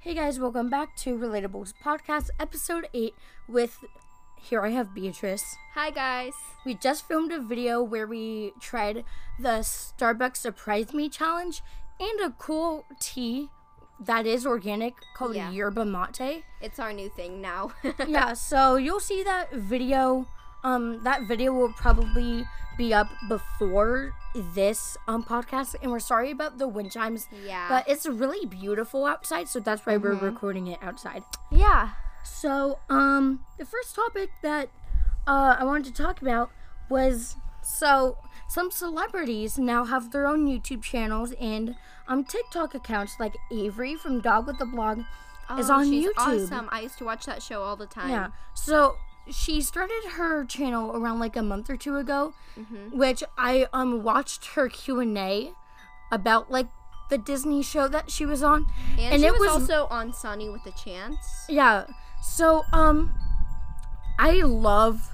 Hey guys, welcome back to Relatables Podcast, episode 8 with here I have Beatrice. Hi guys. We just filmed a video where we tried the Starbucks Surprise Me challenge and a cool tea that is organic called Yeah. yerba mate. It's our new thing now. yeah, so you'll see that video. Um, that video will probably be up before this um podcast, and we're sorry about the wind chimes. Yeah. But it's really beautiful outside, so that's why we're recording it outside. yeah. So, um, the first topic that uh, I wanted to talk about was so some celebrities now have their own YouTube channels and um TikTok accounts, like Avery from Dog with the Blog is Oh, on she's YouTube. Awesome. I used to watch that show all the time. Yeah. So she started her channel around like a month or two ago, Mm-hmm. which I um watched her Q and A about like the Disney show that she was on, And, And she it was, was- also on Sunny with a Chance. Yeah. So um I love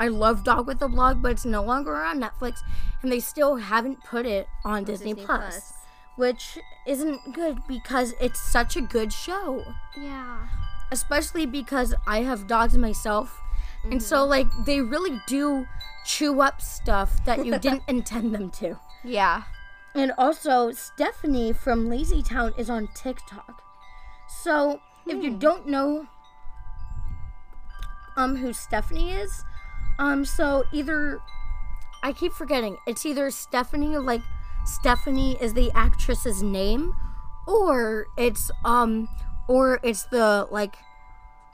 I love Dog with a Blog, but it's no longer on Netflix and they still haven't put it on Disney, Disney Plus, Plus. which isn't good because it's such a good show. Yeah. Especially because I have dogs myself. And so like they really do chew up stuff that you didn't intend them to. Yeah. And also, Stephanie from Lazy Town is on TikTok. So, if you don't know um who Stephanie is, um so either I keep forgetting. It's either Stephanie like Stephanie is the actress's name or it's um or it's the like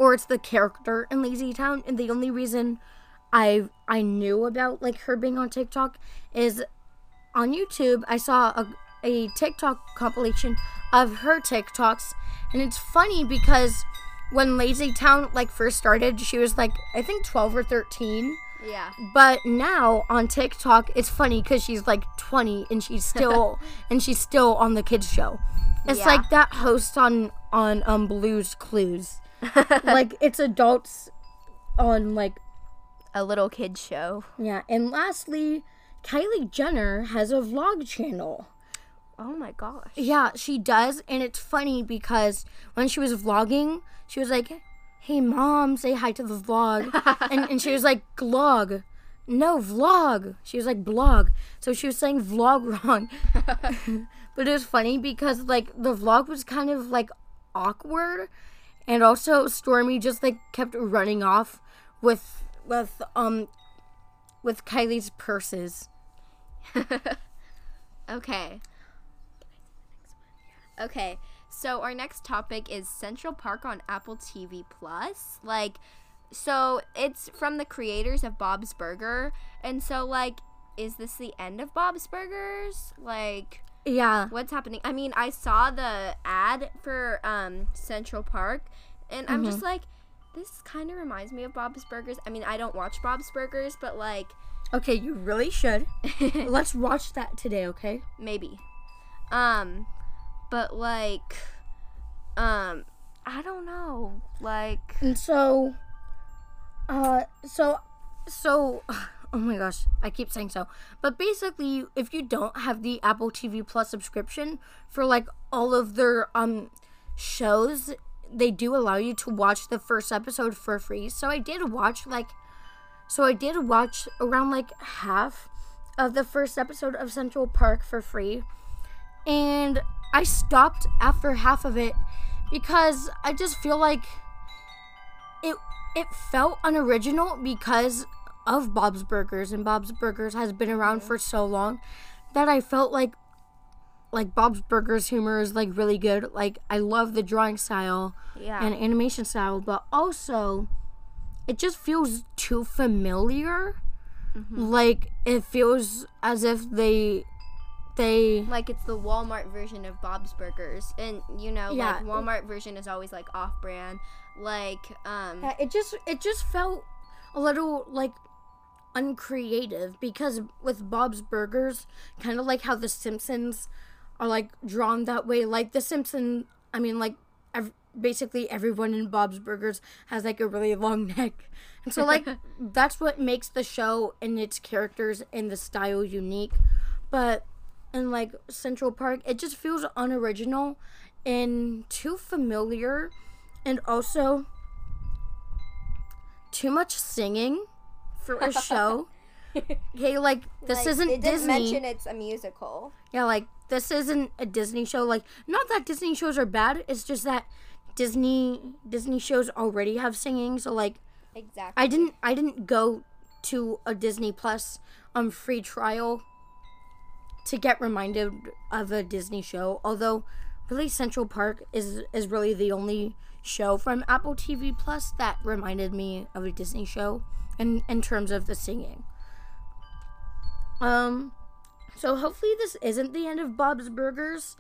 or it's the character in Lazy Town and the only reason I I knew about like her being on TikTok is on YouTube, I saw a, a TikTok compilation of her TikToks, and it's funny because when Lazy Town like first started, she was like I think 12 or 13, Yeah. but now on TikTok, it's funny because she's like 20 and she's still and she's still on the kids show. It's Yeah. like that host on on um Blue's Clues, like it's adults on like A little kid show. yeah. And lastly, Kylie Jenner has a vlog channel. Oh my gosh. Yeah, she does, and it's funny because when she was vlogging, she was like, "Hey, mom, say hi to the vlog," and and she was like, "Glog." No, vlog. She was like blog. So she was saying vlog wrong. but it was funny because like the vlog was kind of like awkward and also Stormi just like kept running off with with um with Kylie's purses. Okay. Okay. So our next topic is Central Park on Apple TV Plus. Like so it's from the creators of Bob's Burger. And so like is this the end of Bob's Burgers? Like Yeah. what's happening? I mean, I saw the ad for um Central Park and I'm just like this kind of reminds me of Bob's Burgers. I mean, I don't watch Bob's Burgers, but like Okay, you really should. Let's watch that today, okay? maybe um but like um i don't know like And so, uh, so, so, oh my gosh, I keep saying so. But basically, if you don't have the Apple TV Plus subscription for like all of their um shows, they do allow you to watch the first episode for free. So I did watch like, so I did watch around like half of the first episode of Central Park for free. And I stopped after half of it because I just feel like it it felt unoriginal because of Bob's Burgers and Bob's Burgers has been around for so long that I felt like like Bob's Burgers humor is like really good. Like I love the drawing style yeah and animation style, but also it just feels too familiar. Like it feels as if they they like it's the walmart version of bob's burgers and you know Yeah. like walmart version is always like off-brand like um Yeah, it just it just felt a little like uncreative because with Bob's Burgers, kind of like how the Simpsons are like drawn that way. Like the Simpson, I mean, like ev- basically everyone in Bob's Burgers has like a really long neck, and so like that's what makes the show and its characters and the style unique. But in like Central Park, it just feels unoriginal, and too familiar and also too much singing for a show. okay, like this Like, isn't they didn't Disney. mention it's a musical. Yeah, like this isn't a Disney show. Like not that Disney shows are bad, it's just that Disney Disney shows already have singing, so like Exactly. I didn't I didn't go to a Disney Plus um free trial to get reminded of a Disney show. Although really Central Park is is really the only show from Apple TV Plus that reminded me of a Disney show in in terms of the singing. Um so hopefully this isn't the end of Bob's Burgers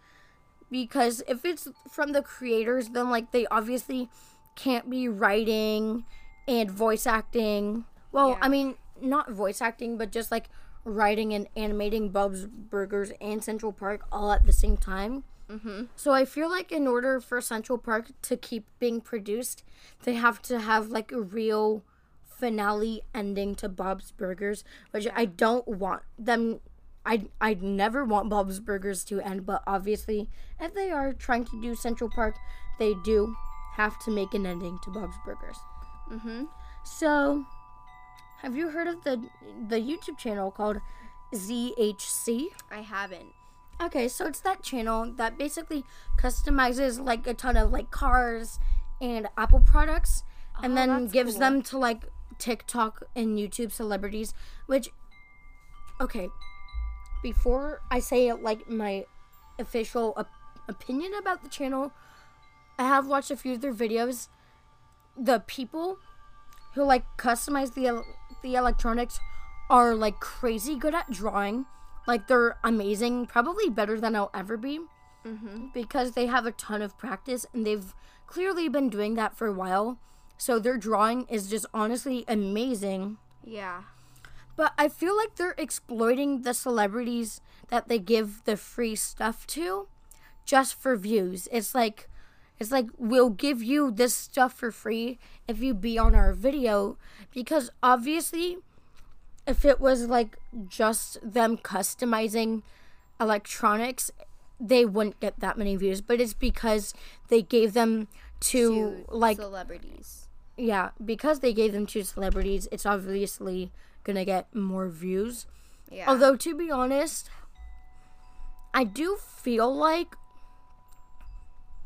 because if it's from the creators then like they obviously can't be writing and voice acting. Well, Yeah. I mean, not voice acting, but just like writing and animating Bob's Burgers and Central Park all at the same time. Mm-hmm. So I feel like in order for Central Park to keep being produced, they have to have like a real finale ending to Bob's Burgers, which I don't want them. I I never want Bob's Burgers to end, but obviously, if they are trying to do Central Park, they do have to make an ending to Bob's Burgers. Mm-hmm. So, have you heard of the the YouTube channel called ZHC? I haven't. Okay, so it's that channel that basically customizes like a ton of like cars and Apple products and Oh, then gives cool. them to like TikTok and YouTube celebrities, which okay, before I say like my official op- opinion about the channel, I have watched a few of their videos. The people who like customize the el- the electronics are like crazy good at drawing. Like they're amazing, probably better than I'll ever be Mm-hmm. because they have a ton of practice and they've clearly been doing that for a while. So their drawing is just honestly amazing. Yeah. But I feel like they're exploiting the celebrities that they give the free stuff to just for views. It's like it's like we'll give you this stuff for free if you be on our video because obviously if it was like just them customizing electronics they wouldn't get that many views but it's because they gave them to, To like celebrities. yeah, because they gave them to celebrities, it's obviously gonna get more views. Yeah. Although to be honest, I do feel like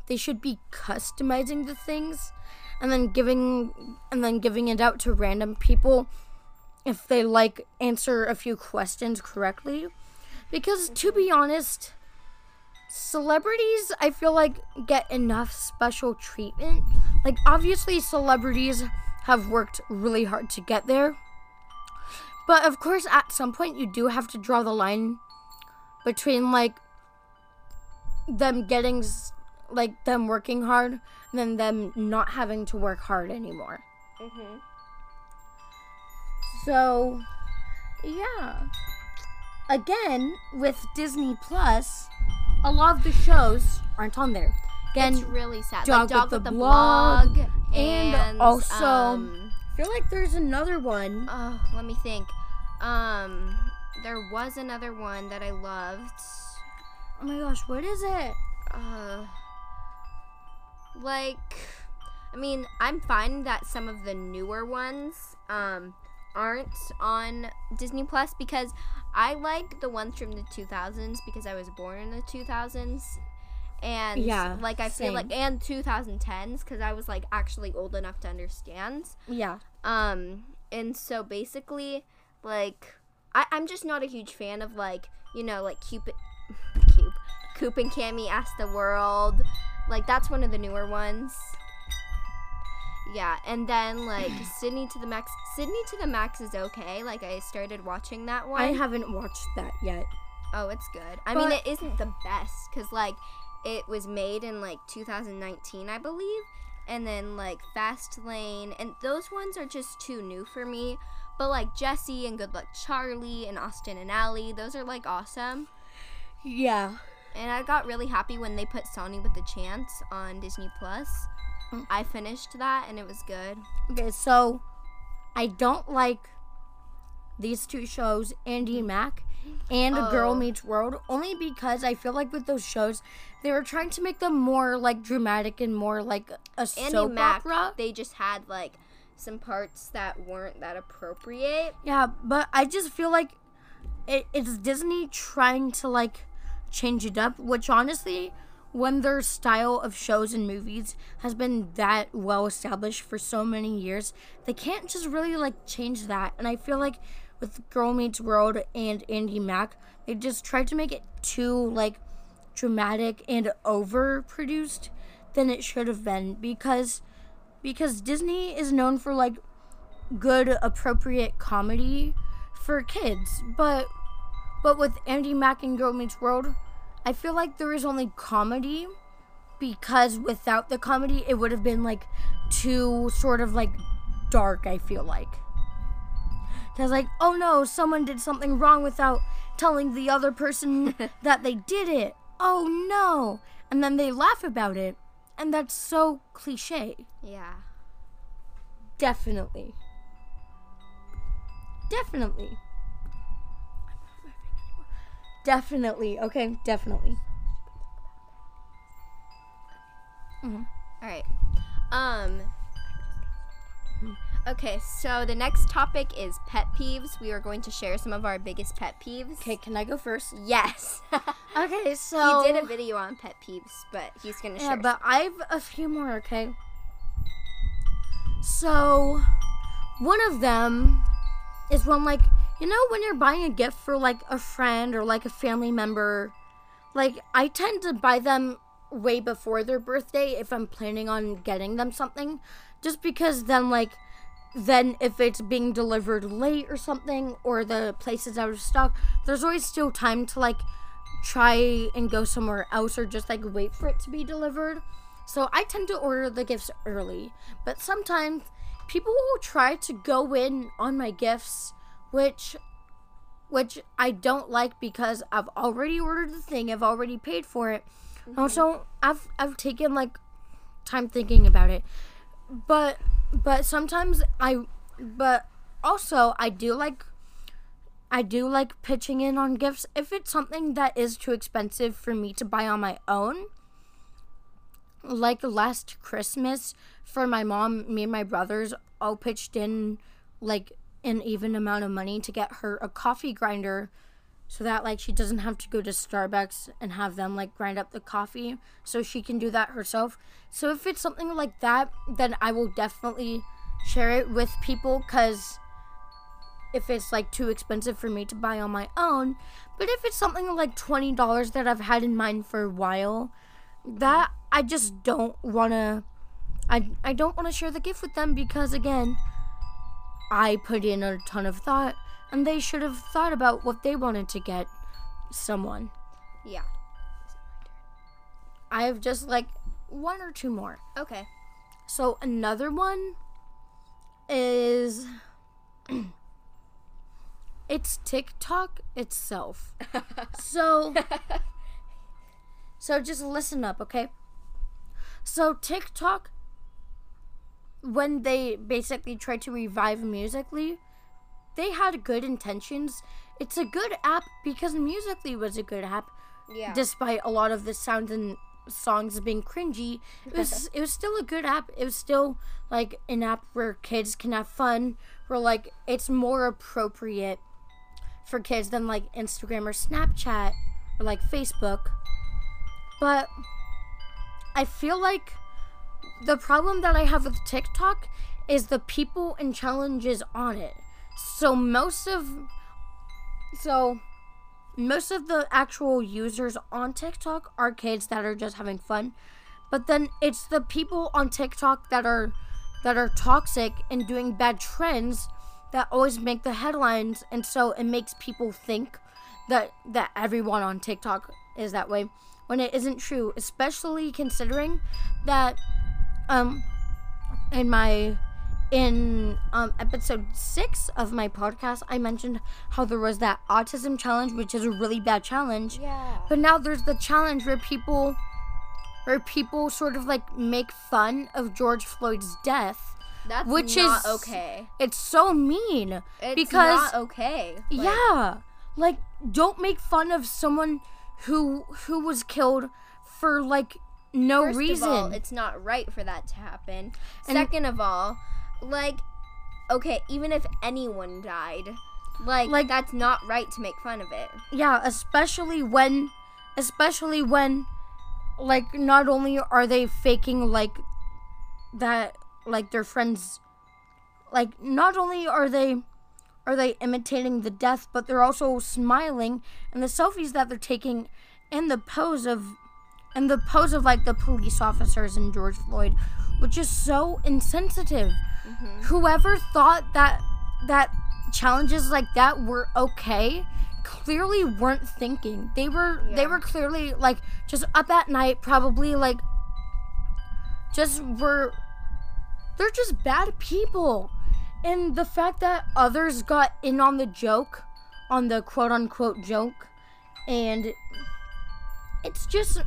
they should be customizing the things and then giving and then giving it out to random people if they like answer a few questions correctly. Because to be honest, celebrities I feel like get enough special treatment. Like obviously celebrities have worked really hard to get there. But of course at some point you do have to draw the line between like them getting like them working hard and then them not having to work hard anymore. mm-hmm. So, yeah. Again, with Disney Plus, a lot of the shows aren't on there. Again, it's really sad. Dog like Dog with with the the, Blog, blog, and and, also- um, I feel like there's another one. oh, let me think. Um, there was another one that I loved. Oh my gosh, what is it? Uh, like, I mean, I'm fine that some of the newer ones um aren't on Disney Plus because I like the ones from the 2000s because I was born in the 2000s. And Yeah, like I feel like and 2010s because I was like actually old enough to understand. Yeah. Um, and so basically, like, I, I'm just not a huge fan of like, you know, like Cupid, Coop, Coop and Cami Ask the World. Like that's one of the newer ones. Yeah, and then like Sydney to the Max. Sydney to the Max is okay. Like I started watching that one. I haven't watched that yet. Oh, it's good. I mean, it isn't the best because like it was made in like 2019, I believe, and then like Fast Lane, and those ones are just too new for me. But like Jessie and Good Luck Charlie and Austin and Ally, those are like awesome. Yeah. And I got really happy when they put Sunny with the Chance on Disney Plus. Mm. I finished that and it was good. Okay, so I don't like these two shows, Andi Mack, and A Girl Oh. Meets World, only because I feel like with those shows, they were trying to make them more like dramatic and more like a Andy soap Mack, opera. they just had like some parts that weren't that appropriate. Yeah, but I just feel like it, it's Disney trying to like change it up, which honestly, when their style of shows and movies has been that well established for so many years, they can't just really like change that. And I feel like with Girl Meets World and Andi Mack, they just tried to make it too like dramatic and overproduced than it should have been because because Disney is known for like good appropriate comedy for kids but but with Andi Mack and girl meets world i feel like there is only comedy because without the comedy it would have been like too sort of like dark i feel like because like oh no someone did something wrong without telling the other person that they did it oh no and then they laugh about it and that's so cliche Yeah. Definitely. Definitely. Definitely. Okay, definitely. All right. Um. Okay, so the next topic is pet peeves. We are going to share some of our biggest pet peeves. Okay, can I go first? Yes. Okay, so he did a video on pet peeves, but he's gonna Yeah, share. but I have a few more, okay? So, one of them is when, like, you know, when you're buying a gift for, like, a friend or, like, a family member, like, I tend to buy them way before their birthday if I'm planning on getting them something. Just because then, like, then if it's being delivered late or something, or the place is out of stock, there's always still time to, like, try and go somewhere else or just like wait for it to be delivered. So I tend to order the gifts early, but sometimes people will try to go in on my gifts, which which I don't like because I've already ordered the thing, I've already paid for it. Mm-hmm. Also, I've I've taken like time thinking about it. But but sometimes I but also I do like I do like pitching in on gifts if it's something that is too expensive for me to buy on my own. Like last Christmas for my mom, me and my brothers all pitched in like an even amount of money to get her a coffee grinder so that like she doesn't have to go to Starbucks and have them like grind up the coffee so she can do that herself. So if it's something like that, then I will definitely share it with people cuz if it's like too expensive for me to buy on my own. But if it's something like twenty dollars that I've had in mind for a while, that I just don't wanna I I don't wanna share the gift with them because again, I put in a ton of thought and they should have thought about what they wanted to get someone. yeah. I have just like one or two more. Okay. So another one is it's TikTok itself. so so just listen up, okay? So TikTok when they basically tried to revive Musical.ly, they had good intentions. It's a good app because Musical.ly was a good app Yeah. despite a lot of the sounds and songs being cringy it was it was still a good app it was still like an app where kids can have fun where like it's more appropriate for kids than like instagram or snapchat or like facebook but i feel like the problem that i have with tiktok is the people and challenges on it so most of so most of the actual users on TikTok are kids that are just having fun. But then it's the people on TikTok that are that are toxic and doing bad trends that always make the headlines and so it makes people think that that everyone on TikTok is that way when it isn't true, especially considering that um in my in um, episode six of my podcast, I mentioned how there was that autism challenge, which is a really bad challenge. yeah. But now there's the challenge where people, where people sort of like make fun of George Floyd's death, That's which not is okay. It's so mean. It's because not okay. Like, yeah, like don't make fun of someone who who was killed for like no First reason. of all, it's not right for that to happen. And- Second of all, like, okay, even if anyone died, like, Like- that's not right to make fun of it. yeah, especially when especially when like not only are they faking like that like their friends like not only are they are they imitating the death but they're also smiling and the selfies that they're taking and the pose of in the pose of like the police officers and George Floyd which is so insensitive. Mm-hmm. Whoever thought that that challenges like that were okay clearly weren't thinking. They were they were clearly like just up at night probably like just were they're just bad people. And the fact that others got in on the joke on the quote unquote joke and it's just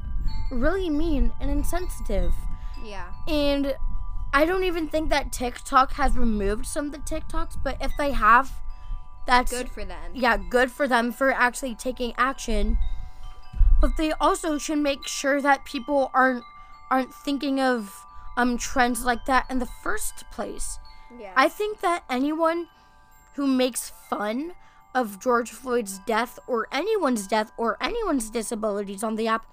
really mean and insensitive Yeah. and I don't even think that TikTok has removed some of the TikToks, but if they have, that's Good for them. yeah, good for them for actually taking action. But they also should make sure that people aren't aren't thinking of um trends like that in the first place. Yeah. I think that anyone who makes fun of George Floyd's death or anyone's death or anyone's disabilities on the app,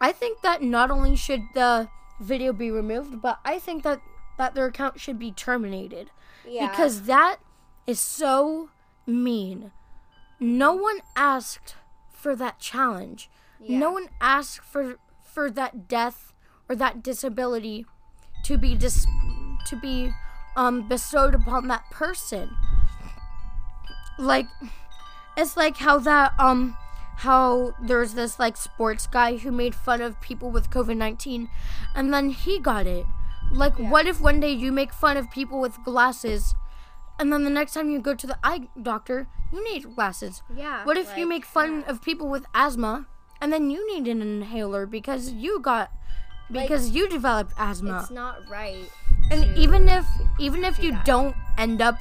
I think that not only should the video be removed, but I think that that their account should be terminated yeah. because that is so mean. No one asked for that challenge. Yeah. No one asked for for that death or that disability to be dis- to be um bestowed upon that person. Like it's like how that um how there's this like sports guy who made fun of people with COVID-19 and then he got it. Like Yeah. what if one day you make fun of people with glasses and then the next time you go to the eye doctor, you need glasses. yeah. What if you make fun yeah. of people with asthma and then you need an inhaler because you got because you developed asthma? It's not right. And even if even if do you that. don't end up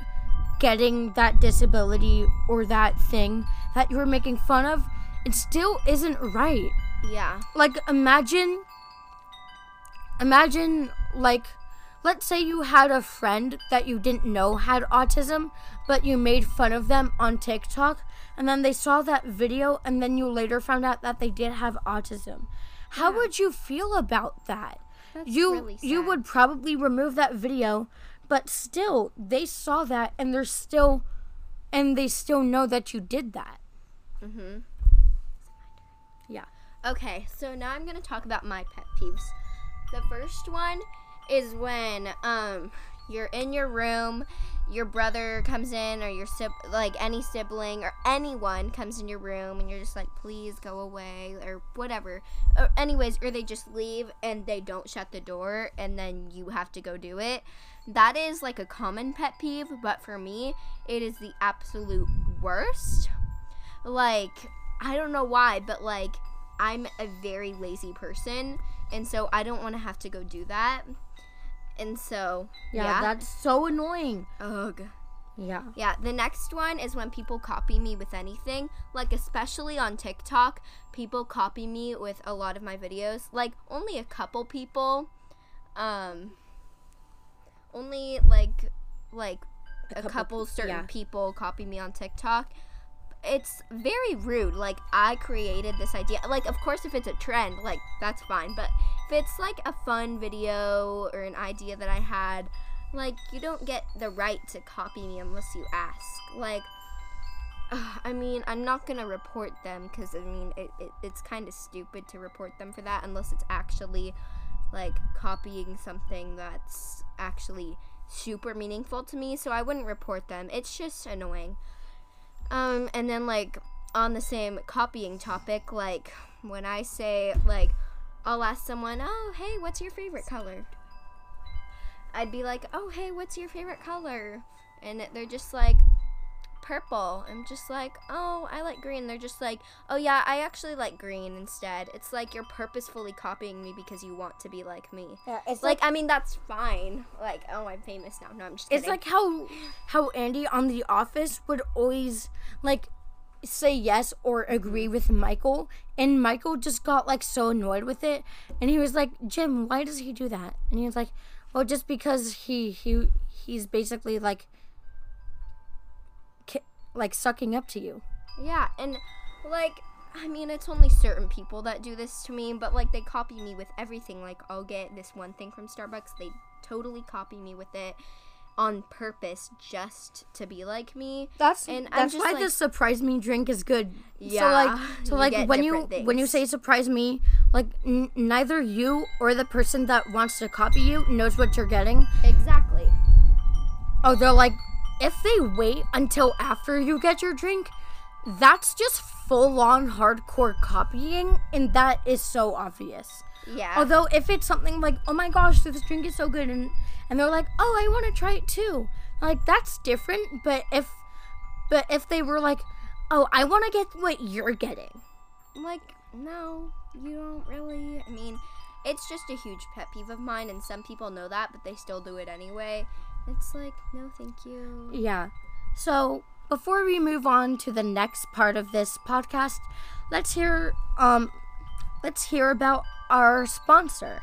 getting that disability or that thing that you were making fun of, it still isn't right. Yeah. Like imagine imagine like let's say you had a friend that you didn't know had autism, but you made fun of them on TikTok and then they saw that video and then you later found out that they did have autism. How Yeah. would you feel about that? That's you really you would probably remove that video, but still they saw that and they're still and they still know that you did that. Mm-hmm. Okay, so now I'm gonna talk about my pet peeves. The first one is when um you're in your room, your brother comes in, or your sib- like any sibling or anyone comes in your room, and you're just like, please go away or whatever. Or anyways, or they just leave and they don't shut the door, and then you have to go do it. That is like a common pet peeve, but for me, it is the absolute worst. Like I don't know why, but like I'm a very lazy person, and so I don't want to have to go do that. And so, Yeah, yeah, that's so annoying. ugh. Yeah. Yeah, the next one is when people copy me with anything, like especially on TikTok, people copy me with a lot of my videos. Like only a couple people um only like like a, couple couple, certain yeah. people copy me on TikTok. It's very rude. Like I created this idea. Like of course if it's a trend, like that's fine, but if it's like a fun video or an idea that I had, like you don't get the right to copy me unless you ask. Like I mean, I'm not gonna report them because I mean it, it, it's kind of stupid to report them for that unless it's actually like copying something that's actually super meaningful to me. So I wouldn't report them. It's just annoying. Um, and then like on the same copying topic, like when I say like I'll ask someone, "Oh, hey, what's your favorite color?" I'd be like, "Oh, hey, what's your favorite color?" And they're just like, purple. I'm just like, oh, I like green. They're just like, oh yeah, I actually like green instead. It's like you're purposefully copying me because you want to be like me. Yeah, it's Like, I mean, that's fine. Like, oh, I'm famous now. No, I'm just kidding. It's like how how Andy on The Office would always like say yes or agree with Michael, and Michael just got like so annoyed with it, and he was like, "Jim, why does he do that?" And he was like, "Well, just because he he he's basically like like sucking up to you." Yeah, and like I mean, it's only certain people that do this to me, but like they copy me with everything. Like I'll get this one thing from Starbucks, they totally copy me with it on purpose just to be like me. That's And I'm that's just why like- the surprise me drink is good. Yeah. so like so like when you different when you say surprise me, like n- neither you or the person that wants to copy you knows what you're getting. Exactly. Oh, they're like if they wait until after you get your drink, that's just full on hardcore copying and that is so obvious. Yeah. Although if it's something like, "Oh my gosh, this drink is so good," and and they're like, "Oh, I want to try it too," like that's different. But if, but if they were like, "Oh, I want to get what you're getting," like no, you don't really. I mean, it's just a huge pet peeve of mine, and some people know that, but they still do it anyway. It's like, no, thank you. yeah. So before we move on to the next part of this podcast, let's hear um, let's hear about our sponsor.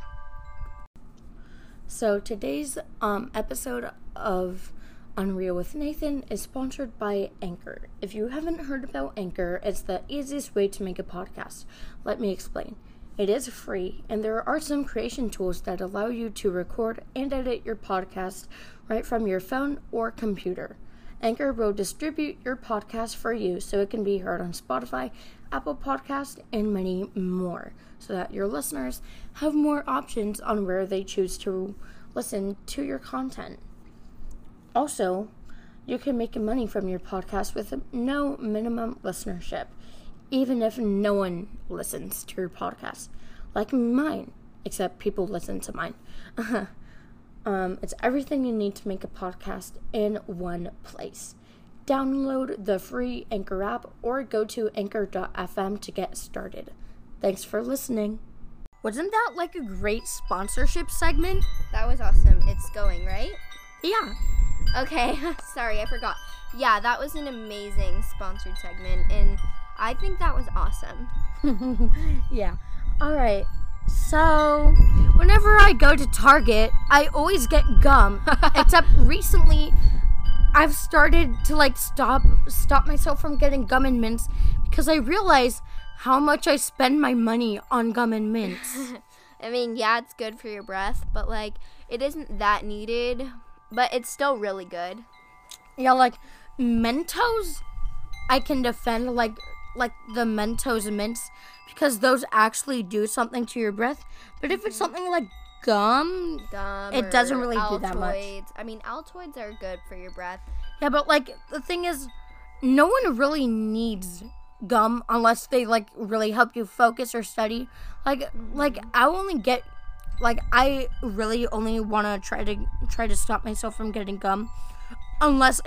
So today's um, episode of Unreal with Nathan is sponsored by Anchor. If you haven't heard about Anchor, it's the easiest way to make a podcast. Let me explain. It is free, and there are some creation tools that allow you to record and edit your podcast right from your phone or computer. Anchor will distribute your podcast for you so it can be heard on Spotify, Apple Podcast, and many more, so that your listeners have more options on where they choose to listen to your content. Also, you can make money from your podcast with no minimum listenership, even if no one listens to your podcast, like mine, except people listen to mine. um, it's everything you need to make a podcast in one place. Download the free Anchor app or go to anchor.fm to get started. Thanks for listening. Wasn't that like a great sponsorship segment? That was awesome. It's going right. Yeah. Okay, sorry, I forgot. Yeah, that was an amazing sponsored segment, and I think that was awesome. yeah. All right. So, whenever I go to Target, I always get gum. Except recently, I've started to like stop stop myself from getting gum and mints because I realize how much I spend my money on gum and mints. I mean, yeah, it's good for your breath, but like, it isn't that needed, but it's still really good. yeah, like Mentos, I can defend like like the Mentos mints because those actually do something to your breath. But if it's mm-hmm. something like gum, Gum It doesn't really do that much. I mean, Altoids are good for your breath. Yeah, but like the thing is, no one really needs gum unless they like really help you focus or study. Like mm-hmm. like I only get like I really only want to try to try to stop myself from getting gum unless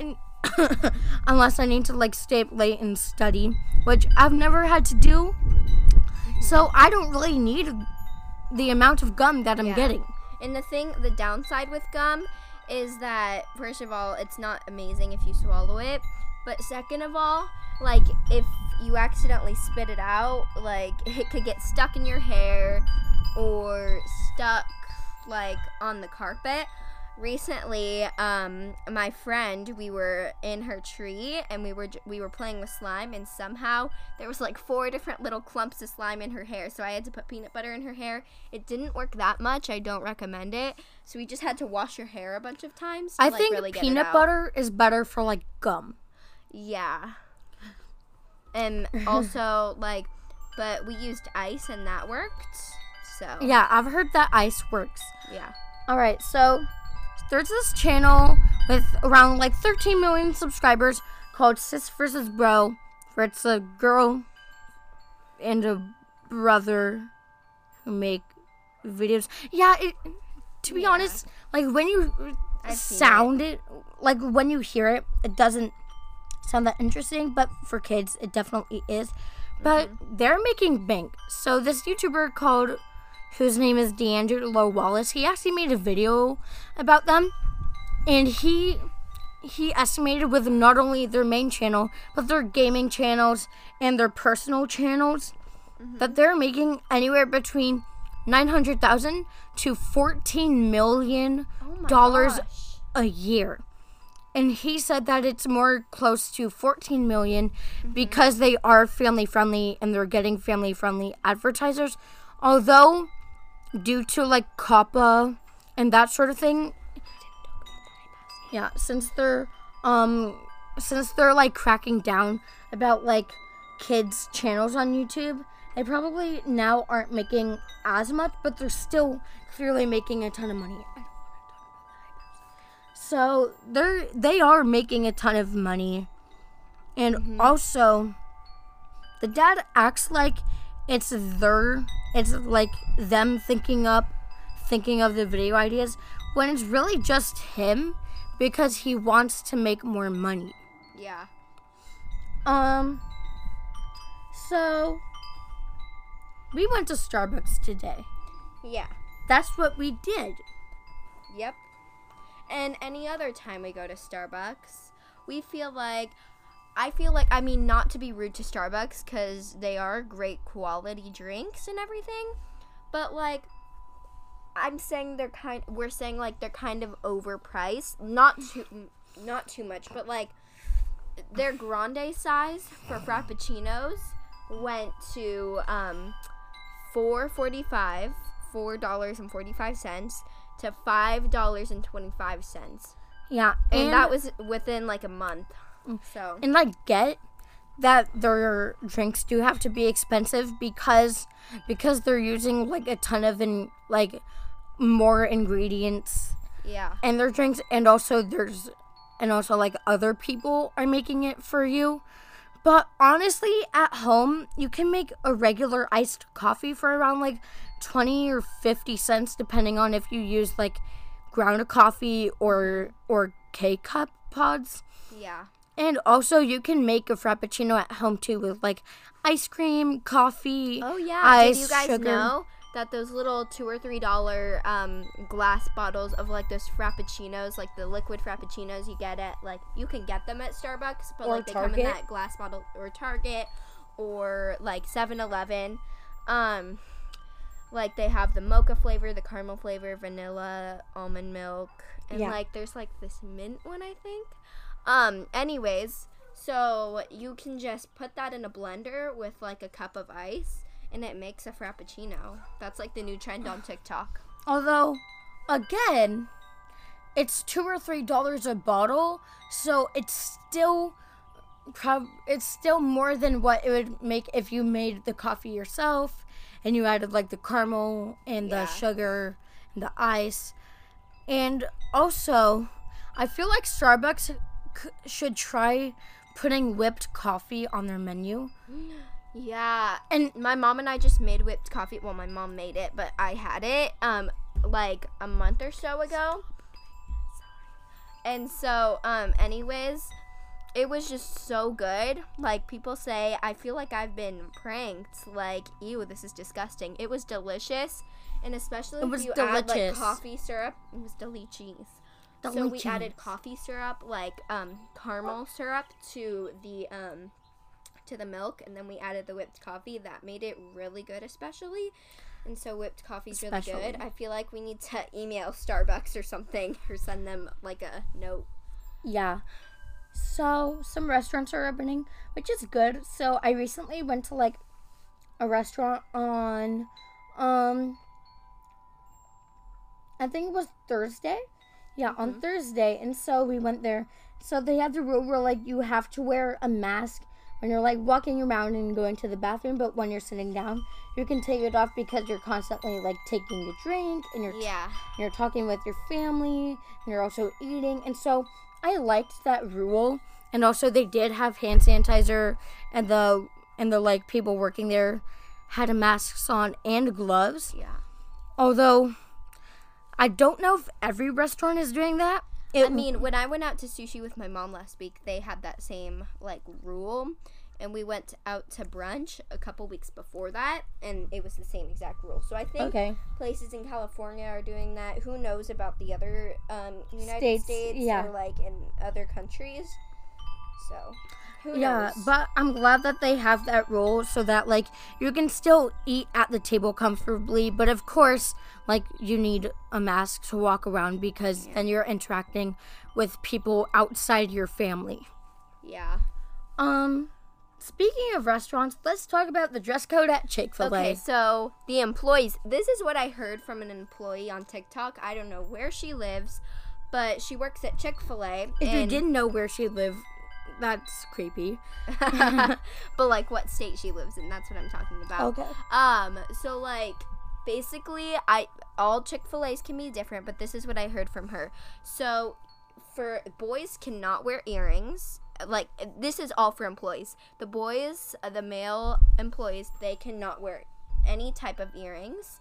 unless I need to like stay up late and study, which I've never had to do. So I don't really need the amount of gum that I'm Yeah. getting. And the thing, the downside with gum is that, first of all, it's not amazing if you swallow it. But second of all, like, if you accidentally spit it out, like, it could get stuck in your hair or stuck, like, on the carpet. Recently, um, my friend, we were in her tree and we were we were playing with slime, and somehow there was like four different little clumps of slime in her hair. So I had to put peanut butter in her hair. It didn't work that much. I don't recommend it. So we just had to wash her hair a bunch of times. To, I like, think really get it peanut butter is better for like gum. Yeah. And also like, but we used ice and that worked. So Yeah, I've heard that ice works. yeah. All right, so there's this channel with around like 13 million subscribers called Sis versus Bro, where it's a girl and a brother who make videos. Yeah, it, to be Yeah. honest, like when you I've sound it. like when you hear it, it doesn't sound that interesting, but for kids, it definitely is. But mm-hmm. they're making bank. So this YouTuber called, whose name is D'Angelo Wallace, he actually made a video about them, and he he estimated with not only their main channel but their gaming channels and their personal channels mm-hmm. that they're making anywhere between 900,000 to 14 million Oh dollars a year. And he said that it's more close to 14 million mm-hmm. because they are family friendly and they're getting family friendly advertisers. Although, due to like COPPA and that sort of thing, yeah, since they're um since they're like cracking down about like kids channels on YouTube, they probably now aren't making as much, but they're still clearly making a ton of money. So they're they are making a ton of money. And also the dad acts like it's their it's like them thinking up thinking of the video ideas when it's really just him because he wants to make more money. Yeah. Um so we went to Starbucks today. Yeah. That's what we did. Yep. And any other time we go to Starbucks, we feel like I feel like I mean not to be rude to Starbucks cuz they are great quality drinks and everything, but like I'm saying they're kind we're saying like they're kind of overpriced, not too not too much, but like their grande size for frappuccinos went to um 4.45 four dollars and forty five cents to five dollars and twenty five cents, Yeah, and that was within like a month. So. And I get that their drinks do have to be expensive because because they're using like a ton of in like more ingredients. Yeah, and their drinks and also there's and also like other people are making it for you. But honestly at home you can make a regular iced coffee for around like 20 or 50 cents depending on if you use like ground coffee or or k-cup pods. Yeah, and also you can make a frappuccino at home too with like ice cream coffee oh yeah. ice Did you guys sugar. know that those little two or three dollar um, glass bottles of like those frappuccinos, like the liquid frappuccinos you get at like you can get them at Starbucks, but Or like they come in that glass bottle or Target or like 7-Eleven. Um, like they have the mocha flavor, the caramel flavor, vanilla, almond milk, and Yeah. like there's like this mint one I think. Um, anyways, so you can just put that in a blender with like a cup of ice and it makes a frappuccino. That's like the new trend on TikTok. Although, again, it's two or three dollars a bottle, so it's still prob- it's still more than what it would make if you made the coffee yourself and you added like the caramel and Yeah. the sugar and the ice. And also, I feel like Starbucks c- should try putting whipped coffee on their menu. Yeah, And my mom and I just made whipped coffee. Well, my mom made it, but I had it um like a month or so ago. And so um anyways, it was just so good. Like people say, I feel like I've been pranked. Like, ew, this is disgusting. It was delicious, and especially It if was you add like delicious. coffee syrup, it was delicious. So we added coffee syrup, like um, caramel syrup, to the um, to the milk, and then we added the whipped coffee. That made it really good, especially. And so whipped coffee's really good. I feel like we need to email Starbucks or something, or send them like a note. Yeah. So some restaurants are opening, which is good. So I recently went to like a restaurant on um I think it was Thursday. Yeah, on mm-hmm. Thursday. And so we went there. So they had the rule where like you have to wear a mask when you're like walking around and going to the bathroom, but when you're sitting down, you can take it off because you're constantly like taking a drink and you're Yeah. you're talking with your family and you're also eating and so i liked that rule and also they did have hand sanitizer and the and the like people working there had masks on and gloves Yeah. although i don't know if every restaurant is doing that it I mean, when I went out to sushi with my mom last week, they had that same like rule, and we went out to brunch a couple weeks before that, and it was the same exact rule. So I think okay. places in California are doing that. Who knows about the other um, United States, States, yeah. or like in other countries? So who Yeah, knows? but I'm glad that they have that rule so that like you can still eat at the table comfortably, but of course, like you need a mask to walk around because then you're interacting with people outside your family. yeah. Um speaking of restaurants, let's talk about the dress code at Chick-fil-A. Okay, so the employees. This is what I heard from an employee on TikTok. I don't know where she lives, but she works at Chick Fil A. If you didn't know where she lived, that's creepy. but like what state she lives in, that's what I'm talking about. Okay. Um, so like basically I all Chick-fil-A's can be different, but this is what I heard from her. So for boys cannot wear earrings. Like this is all for employees. The boys, uh, the male employees, they cannot wear any type of earrings.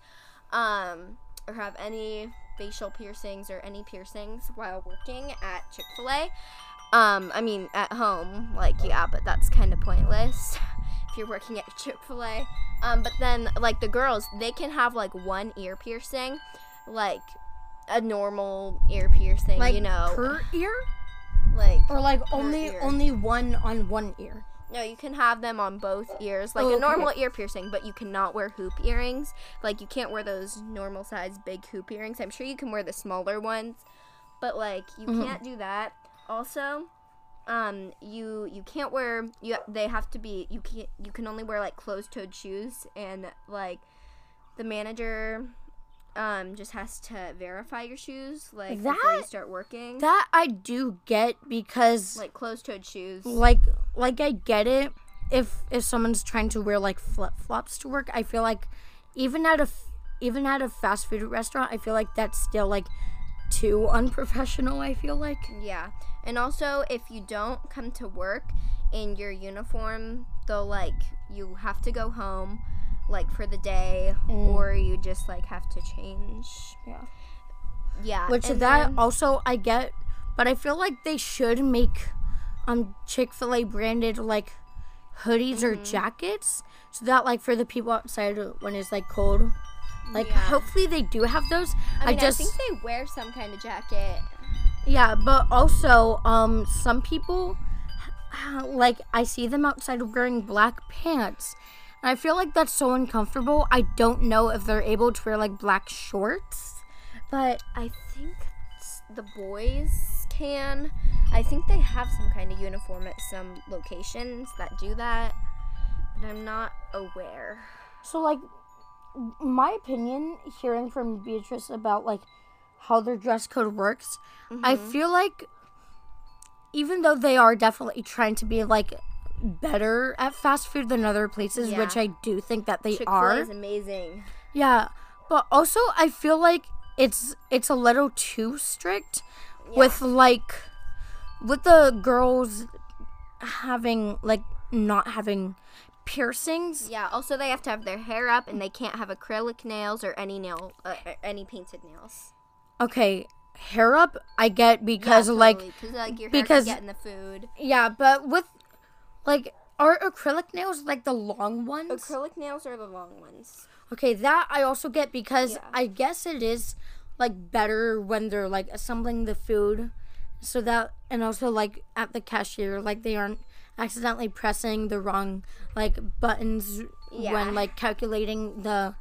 Um or have any facial piercings or any piercings while working at Chick-fil-A. Um, I mean, at home, like, yeah, but that's kind of pointless if you're working at Chick fil A. Um, but then, like, the girls, they can have, like, one ear piercing, like, a normal ear piercing, Like you know. per ear like, or like only ear. only one on one ear. no, you can have them on both ears, like Oh, a okay. normal ear piercing, but you cannot wear hoop earrings. Like, you can't wear those normal size big hoop earrings. I'm sure you can wear the smaller ones, but, like, you Mhm. can't do that. Also, um you you can't wear you they have to be you can you can only wear like closed-toed shoes and like the manager um just has to verify your shoes like before you That- start working That I do get because like closed-toed shoes like like I get it if if someone's trying to wear like flip flops to work. I feel like even at a even at a fast food restaurant, I feel like that's still like too unprofessional. I feel like yeah and also if you don't come to work in your uniform they'll like you have to go home like for the day Mm. or you just like have to change Yeah. yeah which that then- also I get, but I feel like they should make um Chick Fil A branded like hoodies or Mm-hmm. jackets so that like for the people outside when it's like cold. Like Yeah. hopefully they do have those. I, mean, just I think they wear some kind of jacket. Yeah, but also, um, some people, like, I see them outside wearing black pants. And I feel like that's so uncomfortable. I don't know if they're able to wear, like, black shorts. But, I think the boys can. I think they have some kind of uniform at some locations that do that, but I'm not aware. so, like, my opinion, hearing from Beatrice about, like, how their dress code works, I Mm-hmm. feel like even though they are definitely trying to be, like, better at fast food than other places, Yeah. which I do think that they Chick are. Is amazing. Yeah, but also I feel like it's it's a little too strict with like with the girls having like not having piercings. Yeah. Also, they have to have their hair up, and they can't have acrylic nails or any nail, uh, uh, any painted nails. Okay, hair up I get because like because like your hair because- can get in the food. yeah, but with like are acrylic nails like the long ones? Acrylic nails are the long ones. Okay, that I also get because Yeah. I guess it is like better when they're like assembling the food so that and also like at the cashier like they aren't accidentally pressing the wrong like buttons Yeah. when like calculating the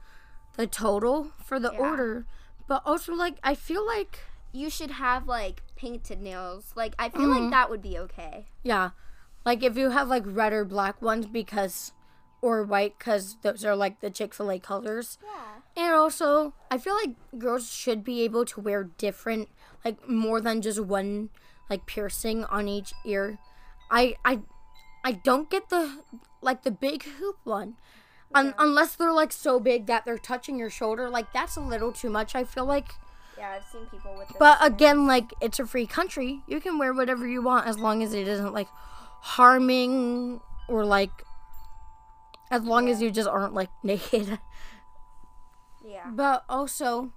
the total for the Yeah. order. But also like I feel like You should have like painted nails. Like I feel Mm-hmm. like that would be okay. yeah, like if you have like red or black ones because or white cuz those are like the Chick-fil-A colors. Yeah. And also, I feel like girls should be able to wear different, like more than just one, like piercing on each ear. I I I don't get the like the big hoop one, Un- unless they're like so big that they're touching your shoulder. Like that's a little too much. I feel like. Yeah, I've seen people with. But again, like it's a free country. You can wear whatever you want as long as it isn't like harming or like. As long as you just aren't like naked. yeah. But also,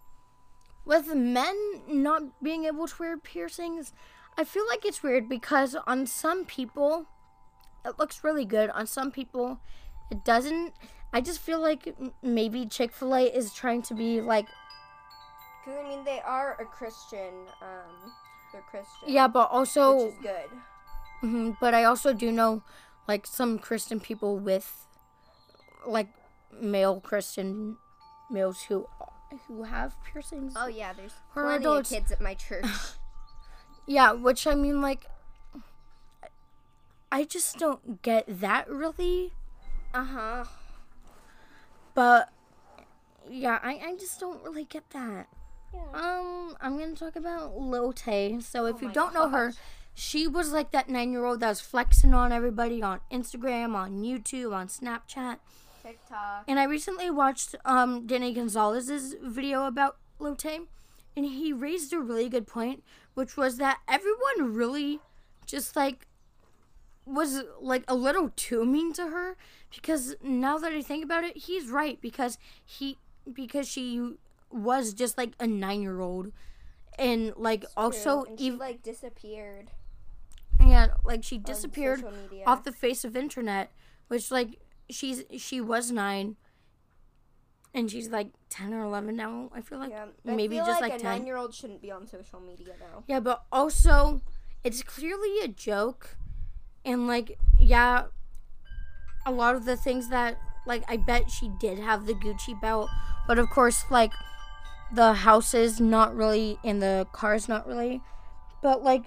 with men not being able to wear piercings, I feel like it's weird because on some people it looks really good. On some people it doesn't. I just feel like maybe Chick Fil A is trying to be like Because I mean, they are a Christian. Um, they're Christian. yeah, but also which is good. hmm But I also do know, like, some Christian people with, like, male Christian males who who have piercings. Oh yeah, there's plenty adults. of kids at my church. Yeah, which I mean, like, I just don't get that really. uh huh. But yeah, I, I just don't really get that. Yeah. Um, I'm gonna talk about Lil Tay. So if Oh you don't know her, she was like that nine year old that was flexing on everybody on Instagram, on YouTube, on Snapchat. TikTok. And I recently watched um Danny Gonzalez's video about Lil Tay, and he raised a really good point, which was that everyone really just like was like a little too mean to her because now that I think about it, he's right because he because she was just like a 9-year-old and like also and she even like disappeared. yeah, like she disappeared off the face of internet, which like she's she was nine, and she's like ten or eleven now. I feel like yeah. maybe I feel just like, like, a 10. nine-year-old shouldn't be on social media though. Yeah, but also it's clearly a joke, and like yeah, a lot of the things that like I bet she did have the Gucci belt, but of course like the houses not really and the cars not really, but like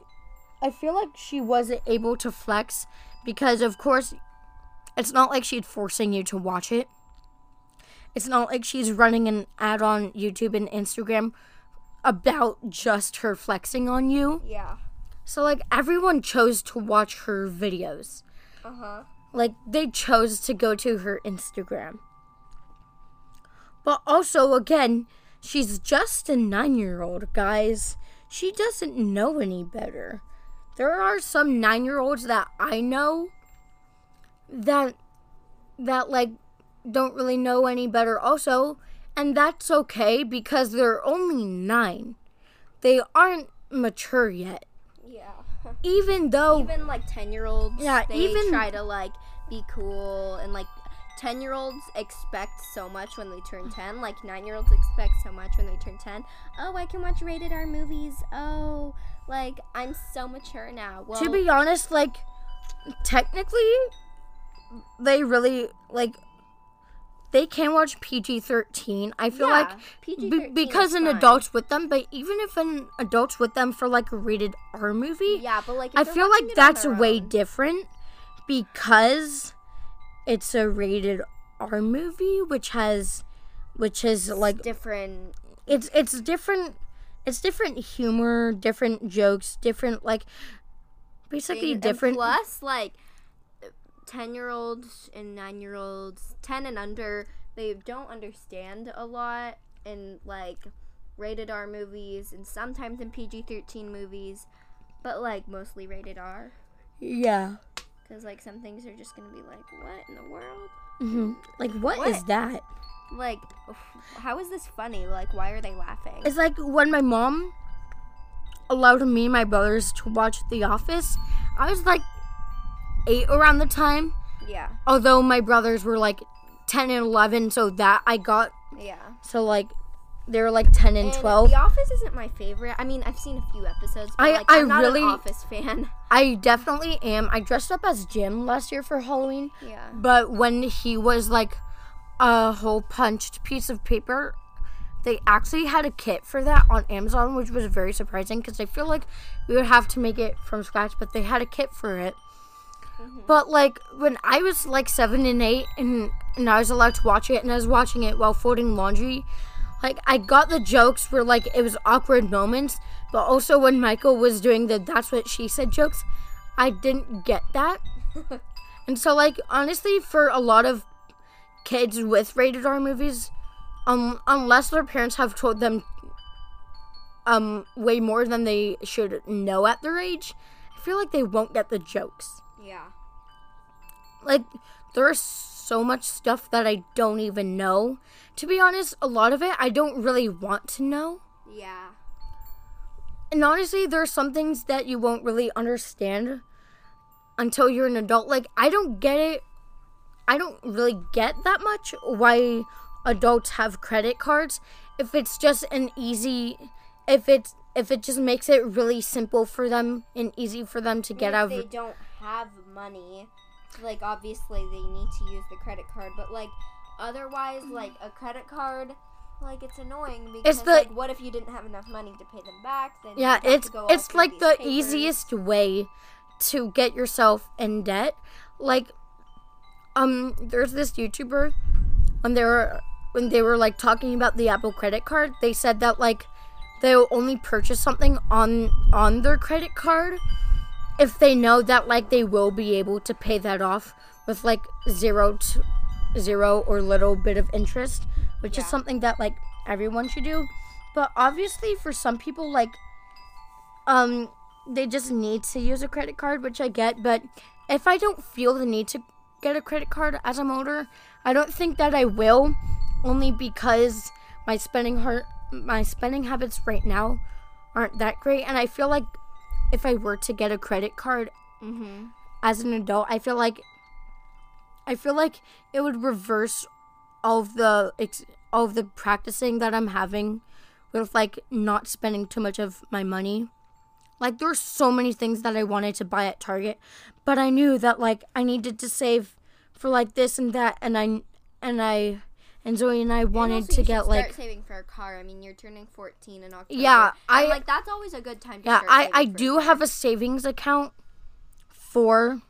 I feel like she wasn't able to flex because of course it's not like she's forcing you to watch it. It's not like she's running an ad on YouTube and Instagram about just her flexing on you. Yeah. So like everyone chose to watch her videos. Uh huh. Like they chose to go to her Instagram. But also again, she's just a 9-year-old, guys. She doesn't know any better. There are some 9-year-olds that I know that that like don't really know any better also, and that's okay because they're only 9. They aren't mature yet. Yeah. Even though even like 10 year olds Yeah, they even- try to like be cool. And like 10 year olds expect so much when they turn 10 like 9 year olds expect so much when they turn 10 oh i can watch rated r movies. Oh like i'm so mature now. Well to be honest, like technically, they really like they can watch PG thirteen. I feel yeah, like PG-13 be- because an fine. adult's with them, but even if an adult's with them for like a rated R movie, yeah but like I feel like that's way own- different because it's a rated R movie, which has, which is like different it's it's different it's different humor different jokes different like basically things. different And plus, like, 10 year olds and 9 year olds, 10 and under, they don't understand a lot in, like, rated R movies and sometimes in PG 13 movies, but, like, mostly rated R. yeah Because, like, some things are just going to be like, what in the world? hmm like what is that Like, how is this funny? Like, why are they laughing? it's like when my mom allowed me and my brothers to watch the office i was like eight around the time yeah, although my brothers were like 10 and 11 so that i got yeah. so like they were like 10 and, And 12 The Office isn't my favorite. I mean, I've seen a few episodes. But, I- like, I I'm not really- an Office fan. I definitely am i dressed up as jim last year for halloween yeah. But when he was like a whole punched piece of paper, they actually had a kit for that on Amazon, which was very surprising because I feel like we would have to make it from scratch, but they had a kit for it. Mm-hmm. But like when I was like seven and eight, and, and I was allowed to watch it, and I was watching it while folding laundry, like I got the jokes where like it was awkward moments, but also when Michael was doing the "that's what she said" jokes, I didn't get that. And so, like, honestly, for a lot of kids with rated R movies, um, unless their parents have told them, um, way more than they should know at their age, I feel like they won't get the jokes. Yeah. Like, there's so much stuff that I don't even know. To be honest, a lot of it I don't really want to know. Yeah. And honestly, there are some things that you won't really understand until you're an adult. Like, I don't get it. I don't really get that much why adults have credit cards if it's just an easy if it's if it just makes it really simple for them and easy for them to get if out they don't have money like obviously they need to use the credit card but like otherwise like a credit card like it's annoying because the- like what if you didn't have enough money to pay them back then Yeah, it's it's like the papers. easiest way to get yourself in debt. Like um there's this YouTuber when they were when they were like talking about the Apple credit card, they said that like they'll only purchase something on on their credit card if they know that like they will be able to pay that off with like zero to zero or little bit of interest, which is something that like everyone should do. But obviously for some people like um they just need to use a credit card, which I get, but if I don't feel the need to get a credit card as I'm older, I don't think that I will only because my spending heart my spending habits right now aren't that great. And I feel like if I were to get a credit card Mhm. as an adult, I feel like I feel like it would reverse all of the ex- all of the practicing that I'm having with like not spending too much of my money. Like there were so many things that I wanted to buy at Target, but I knew that like I needed to save for like this and that and I and I and Zoe and I And wanted also to you get start like saving for a car. I mean, you're turning 14 in October. Yeah, I- and, like that's always a good time to Yeah, start I, I a do car. have a savings account for.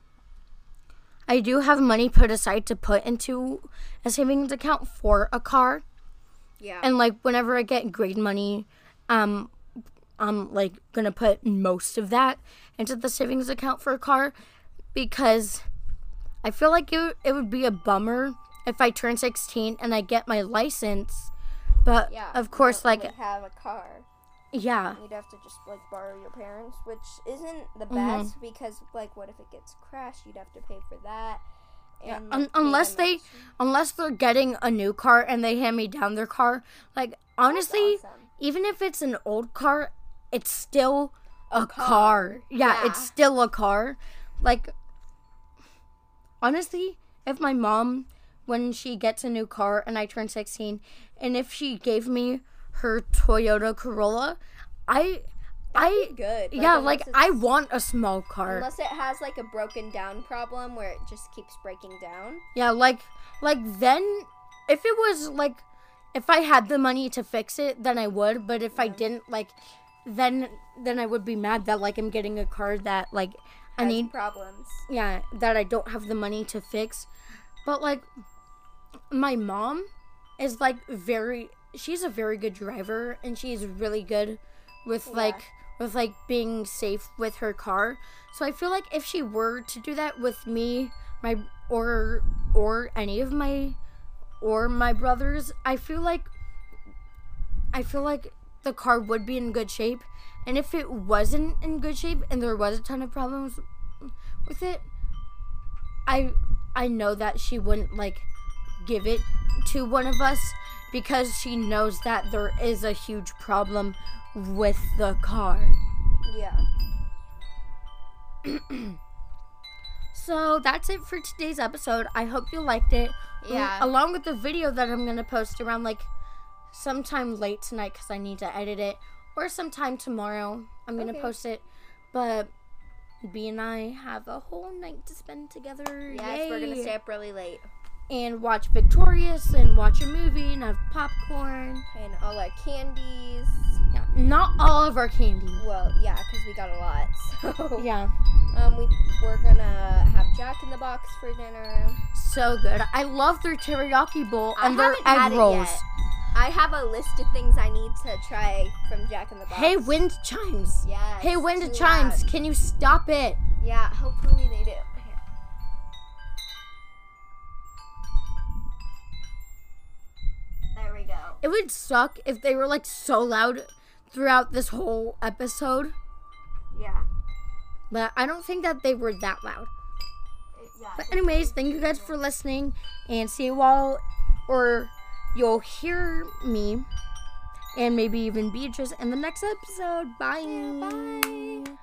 I do have money put aside to put into a savings account for a car, Yeah. and like whenever I get grade money, um, I'm like gonna put most of that into the savings account for a car, because I feel like it it would be a bummer if I turn 16 and I get my license, but yeah. of course like have a car. yeah. You'd have to just like borrow your parents, which isn't the Mhm. best because like what if it gets crashed? You'd have to pay for that. Yeah, And, un- like, unless they unless they're getting a new car and they hand me down their car like honestly awesome. even if it's an old car it's still a, car. car. Yeah, Yeah. it's still a car like honestly if my mom when she gets a new car and i turn 16 and if she gave me her toyota corolla i i good. yeah like i want a small car unless it has like a broken down problem where it just keeps breaking down. Yeah, like like then if it was like if I had the money to fix it, then I would, but if I didn't like then then I would be mad that like I'm getting a car that like I need problems. yeah, that I don't have the money to fix. But like my mom is like very she's a very good driver and she's really good with like with like being safe with her car. So I feel like if she were to do that with me, my or or any of my or my brothers, I feel like I feel like the car would be in good shape. And if it wasn't in good shape and there was a ton of problems with it, I I know that she wouldn't like give it to one of us because she knows that there is a huge problem with the car. Yeah. So that's it for today's episode. I hope you liked it. Yeah. Along with the video that I'm gonna post around like sometime late tonight because I need to edit it, or sometime tomorrow. I'm gonna Okay. post it. But B and I have a whole night to spend together. Yes, we're gonna stay up really late and watch Victorious and watch a movie and have popcorn. and all our candies. Yeah, not all of our candy. Well, yeah, because we got a lot. So Yeah, um, we we're gonna have Jack in the Box for dinner. so good. I love their teriyaki bowl I and their egg rolls. I have a list of things I need to try from Jack in the Box. Hey, wind chimes. Yes. Hey, wind chimes. loud. Can you stop it? Yeah, hopefully they do. It would suck if they were like so loud throughout this whole episode, Yeah. but I don't think that they were that loud. Yeah. But anyways, thank you guys for listening and see you all or you'll hear me and maybe even Beatrice in the next episode. Bye. Bye.